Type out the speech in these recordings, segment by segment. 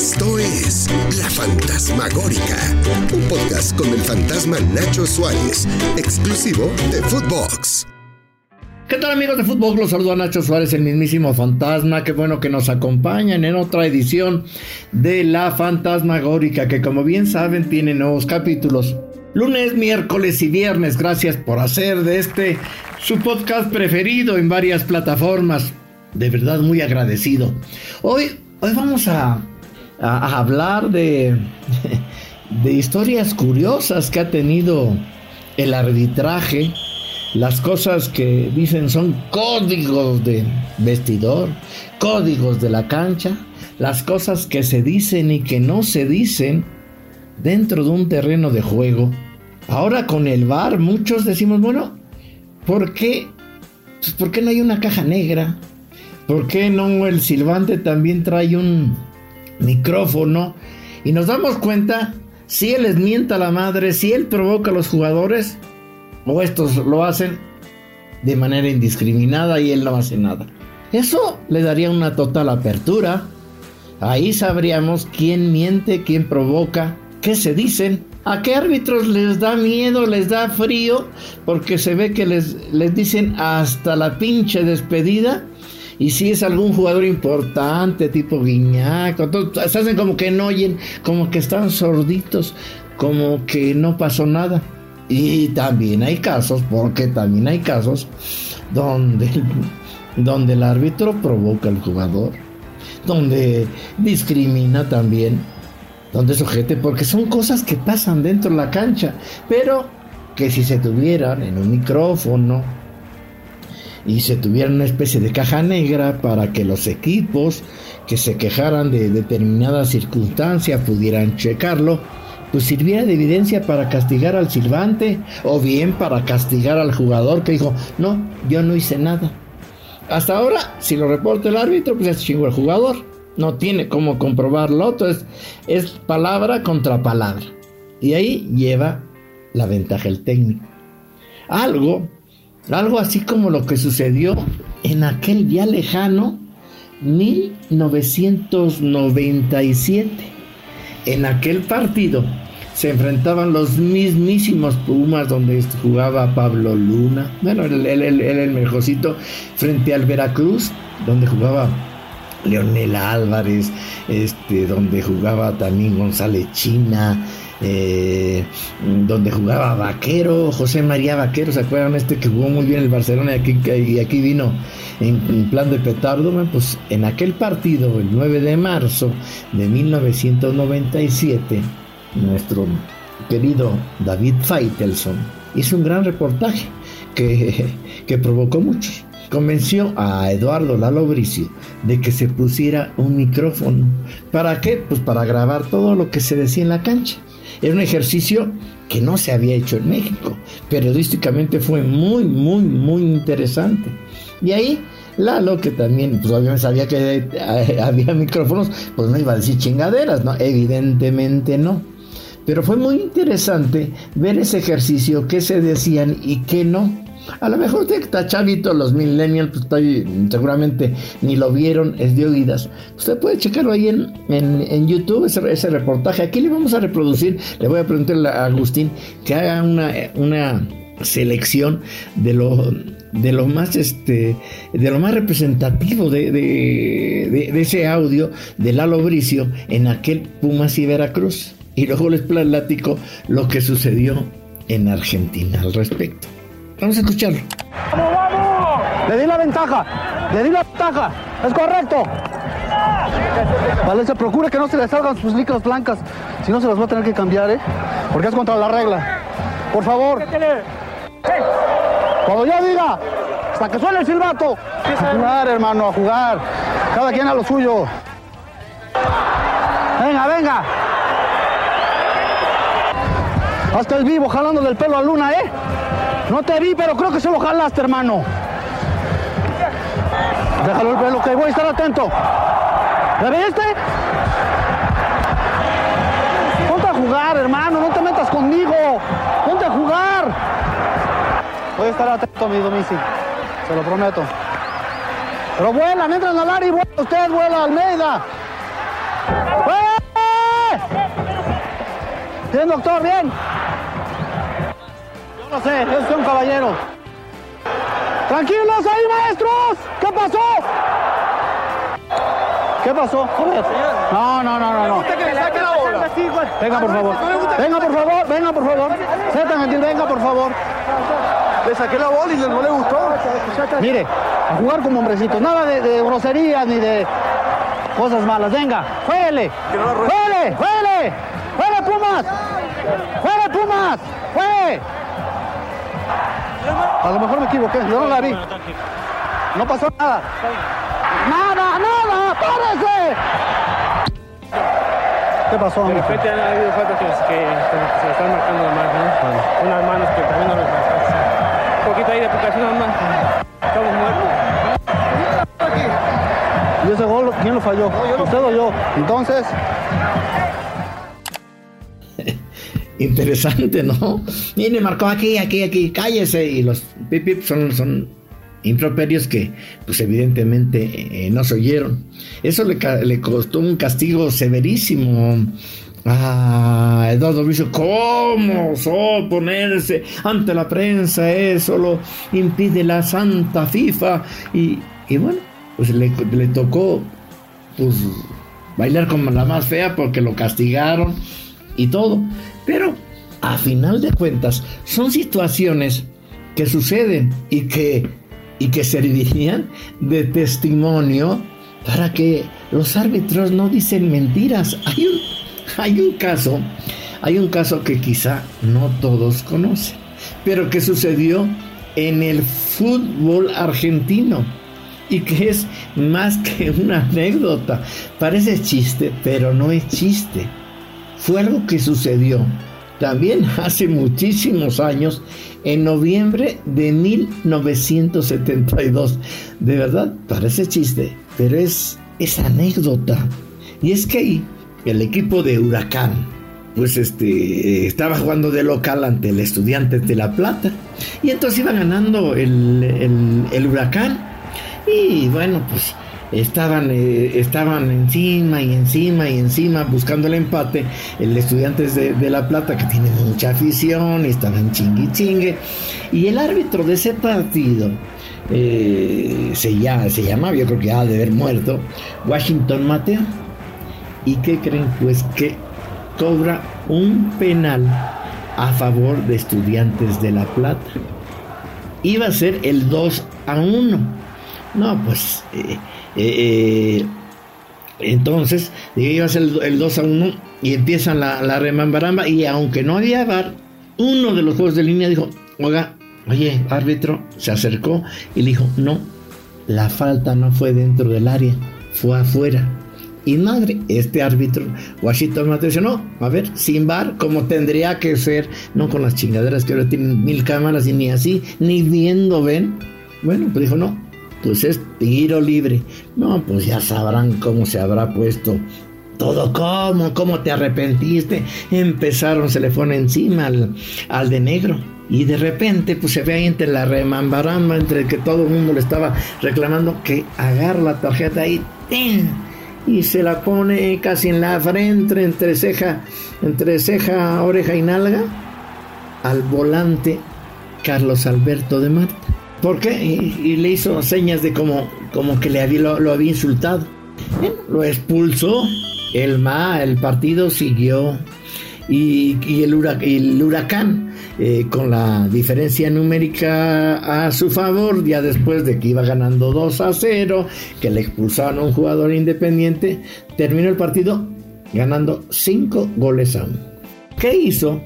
Esto es La Fantasmagórica, un podcast con el fantasma Nacho Suárez, exclusivo de Footbox. ¿Qué tal amigos de Fútbol? Los saludo a Nacho Suárez, el mismísimo fantasma. Qué bueno que nos acompañan en otra edición de La Fantasmagórica, que como bien saben tiene nuevos capítulos. Lunes, miércoles y viernes. Gracias por hacer de este su podcast preferido en varias plataformas. De verdad muy agradecido. Hoy, hoy vamos a, a hablar de, de historias curiosas que ha tenido el arbitraje las cosas que dicen son códigos de vestidor, códigos de la cancha, las cosas que se dicen y que no se dicen dentro de un terreno de juego. Ahora con el bar muchos decimos, bueno, ¿por qué? Pues, ¿Por qué no hay una caja negra? ¿Por qué no el silbante también trae un micrófono? Y nos damos cuenta, si él les mienta a la madre, si él provoca a los jugadores, o estos lo hacen de manera indiscriminada y él no hace nada. Eso le daría una total apertura. Ahí sabríamos quién miente, quién provoca, qué se dicen, a qué árbitros les da miedo, les da frío, porque se ve que les, les dicen hasta la pinche despedida. Y si es algún jugador importante, tipo Guiñac, se hacen como que no oyen, como que están sorditos, como que no pasó nada. Y también hay casos, porque también hay casos donde, donde el árbitro provoca al jugador, donde discrimina también, donde sujete, porque son cosas que pasan dentro de la cancha, pero que si se tuvieran en un micrófono y se tuviera una especie de caja negra para que los equipos que se quejaran de determinada circunstancia pudieran checarlo, pues sirviera de evidencia para castigar al silbante o bien para castigar al jugador que dijo, no, yo no hice nada. Hasta ahora, si lo reporta el árbitro, pues es chingo el jugador. No tiene cómo comprobarlo, entonces es palabra contra palabra. Y ahí lleva la ventaja el técnico. Algo, algo así como lo que sucedió en aquel ya lejano 1997 en aquel partido se enfrentaban los mismísimos Pumas donde jugaba Pablo Luna, bueno, él era el mejorcito, frente al Veracruz, donde jugaba Leonel Álvarez, este, donde jugaba también González China, eh, donde jugaba Vaquero, José María Vaquero, ¿se acuerdan este que jugó muy bien el Barcelona y aquí, vino en, plan de petardo? Pues en aquel partido, el 9 de marzo de 1997, nuestro querido David Feitelson hizo un gran reportaje que, que provocó muchos convenció a Eduardo Lalo Bricio de que se pusiera un micrófono. ¿Para qué? Pues para grabar todo lo que se decía en la cancha. Era un ejercicio que no se había hecho en México. Periodísticamente fue muy, muy, muy interesante. Y ahí Lalo, que también pues, obviamente sabía que eh, había micrófonos, pues no iba a decir chingaderas, ¿no? Evidentemente no. Pero fue muy interesante ver ese ejercicio, qué se decían y qué no. A lo mejor usted chavito, los millennials, pues seguramente ni lo vieron, es de oídas. Usted puede checarlo ahí en, en, YouTube, ese, reportaje. Aquí le vamos a reproducir, le voy a preguntarle a Agustín que haga una, una selección de lo de lo más este de lo más representativo de, de, de, ese audio de Lalo Bricio en aquel Pumas y Veracruz y luego les platico lo que sucedió en Argentina al respecto. Vamos a escucharlo. ¡Vamos, vamos! Le di la ventaja, le di la ventaja, es correcto. Vale, se procure que no se le salgan sus licras blancas, si no se las va a tener que cambiar, ¿eh? Porque es contra la regla. Por favor. Cuando ya diga, hasta que suene el silbato. A jugar, hermano, a jugar. Cada quien a lo suyo. Venga, venga. Hasta el vivo jalándole el pelo a Luna, ¿eh? No te vi, pero creo que se lo jalaste, hermano. Déjalo el pelo, que voy a estar atento. ¿Le viste? Ponte a jugar, hermano, no te metas conmigo. Ponte a jugar. Voy a estar atento, amigo Misi. Se lo prometo. Pero vuela, mientras Nalari vuela, usted vuela, Almeida. ¡Vuela! Bien, doctor, bien. No sé, yo soy un caballero. Tranquilos ahí, maestros. ¿Qué pasó? ¿Qué pasó? Joder. No, no, no, no, no. Venga, por favor. Venga, por favor, venga, por favor. Venga, por favor. Le saqué la bola y no le gustó. Mire, a jugar como hombrecitos. Nada de, de groserías ni de cosas malas. Venga, jueguele. Jueguele, jueguele. Juegue, Pumas. Juegue, Pumas. Juegue. A lo mejor me equivoqué, yo no la vi. No pasó nada. Nada, nada, párese. ¿Qué pasó? De repente han habido faltas que, que, se están marcando más, ¿no? Unas manos que también no les alcanza. Un poquito ahí de aplicación nada más. Estamos muertos. ¿Y ese gol quién lo falló? ¿Usted o yo? Entonces, Interesante, ¿no? Mire, marcó aquí, aquí, aquí, cállese. Y los pip son, son improperios que, pues evidentemente, eh, no se oyeron. Eso le, le costó un castigo severísimo. Ah, Eduardo Bricio, ¿cómo osó ponerse ante la prensa? Eso lo impide la santa FIFA. Y, y bueno, pues le, le tocó pues bailar como la más fea porque lo castigaron y todo. Pero a final de cuentas son situaciones que suceden y que, y que servirían de testimonio para que los árbitros no dicen mentiras. Hay un, hay un caso, hay un caso que quizá no todos conocen, pero que sucedió en el fútbol argentino y que es más que una anécdota. Parece chiste, pero no es chiste. Fue algo que sucedió también hace muchísimos años, en noviembre de 1972. De verdad, parece chiste, pero es, es anécdota. Y es que ahí el equipo de Huracán, pues este, estaba jugando de local ante el Estudiantes de La Plata. Y entonces iba ganando el, el, el Huracán. Y bueno, pues estaban, eh, estaban encima y encima y encima buscando el empate. El Estudiantes de, de La Plata, que tiene mucha afición, y estaban chingue chingue. Y el árbitro de ese partido eh, se, llama, se llamaba, yo creo que ha de haber muerto, Washington Mateo. ¿Y qué creen? Pues que cobra un penal a favor de Estudiantes de La Plata. Iba a ser el 2 a 1. No, pues eh, eh, entonces iba el, el, 2 a 1 y empiezan la, la remambaramba y aunque no había bar, uno de los juegos de línea dijo, oiga, oye, árbitro, se acercó y le dijo, no, la falta no fue dentro del área, fue afuera. Y madre, este árbitro, Washington Mateo, no, a ver, sin bar, como tendría que ser, no con las chingaderas que ahora tienen mil cámaras y ni así, ni viendo ven. Bueno, pues dijo, no, pues es tiro libre. No, pues ya sabrán cómo se habrá puesto. Todo cómo, cómo te arrepentiste. Empezaron, se le pone encima al, al de negro. Y de repente, pues se ve ahí entre la remambaramba, entre que todo el mundo le estaba reclamando que agarra la tarjeta ahí, ¡tin! y se la pone casi en la frente, entre ceja, entre ceja, oreja y nalga, al volante Carlos Alberto de Marta. ¿Por qué? Y, y, le hizo señas de como, como que le había, lo, había insultado. Lo expulsó. El MA, el partido siguió. Y, y, el, huracán, eh, con la diferencia numérica a su favor, ya después de que iba ganando 2 a 0, que le expulsaron a un jugador independiente, terminó el partido ganando 5 goles a 1. ¿Qué hizo?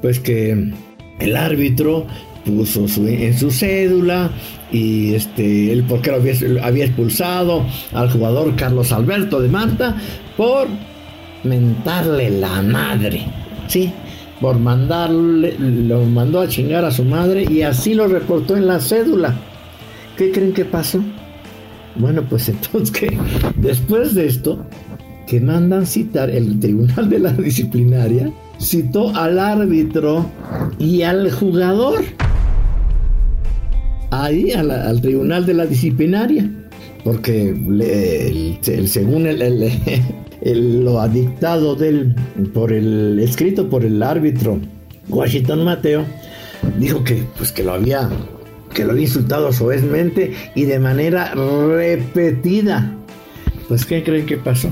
Pues que el árbitro puso su, en su cédula y este el porquero había, había, expulsado al jugador Carlos Alberto de Marta por mentarle la madre, sí, por mandarle, lo mandó a chingar a su madre y así lo reportó en la cédula. ¿Qué creen que pasó? Bueno, pues entonces que después de esto, que mandan citar el tribunal de la disciplinaria, citó al árbitro y al jugador ahí la, al tribunal de la disciplinaria porque le, el, el, según el, lo ha dictado del, por el escrito por el árbitro Washington Mateo, dijo que pues que lo había que lo había insultado soezmente y de manera repetida. Pues ¿qué creen que pasó?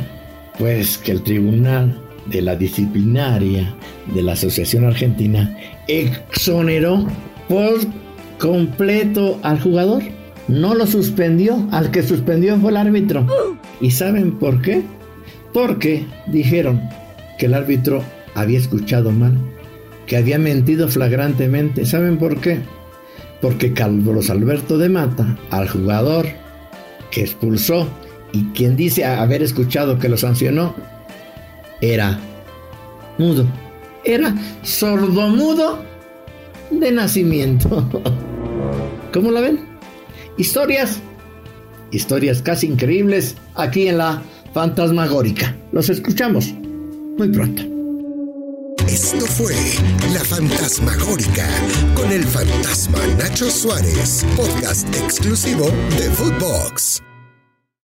Pues que el tribunal de la disciplinaria de la Asociación Argentina exoneró por completo al jugador. No lo suspendió, al que suspendió fue el árbitro. ¿Y saben por qué? Porque dijeron que el árbitro había escuchado mal, que había mentido flagrantemente. ¿Saben por qué? Porque Carlos Alberto de Mata, al jugador que expulsó y quien dice haber escuchado que lo sancionó, era mudo. Era sordomudo de nacimiento. ¿Cómo la ven? Historias, historias casi increíbles aquí en la Fantasmagórica. Los escuchamos muy pronto. Esto fue La Fantasmagórica con el fantasma Nacho Suárez, podcast exclusivo de Footbox.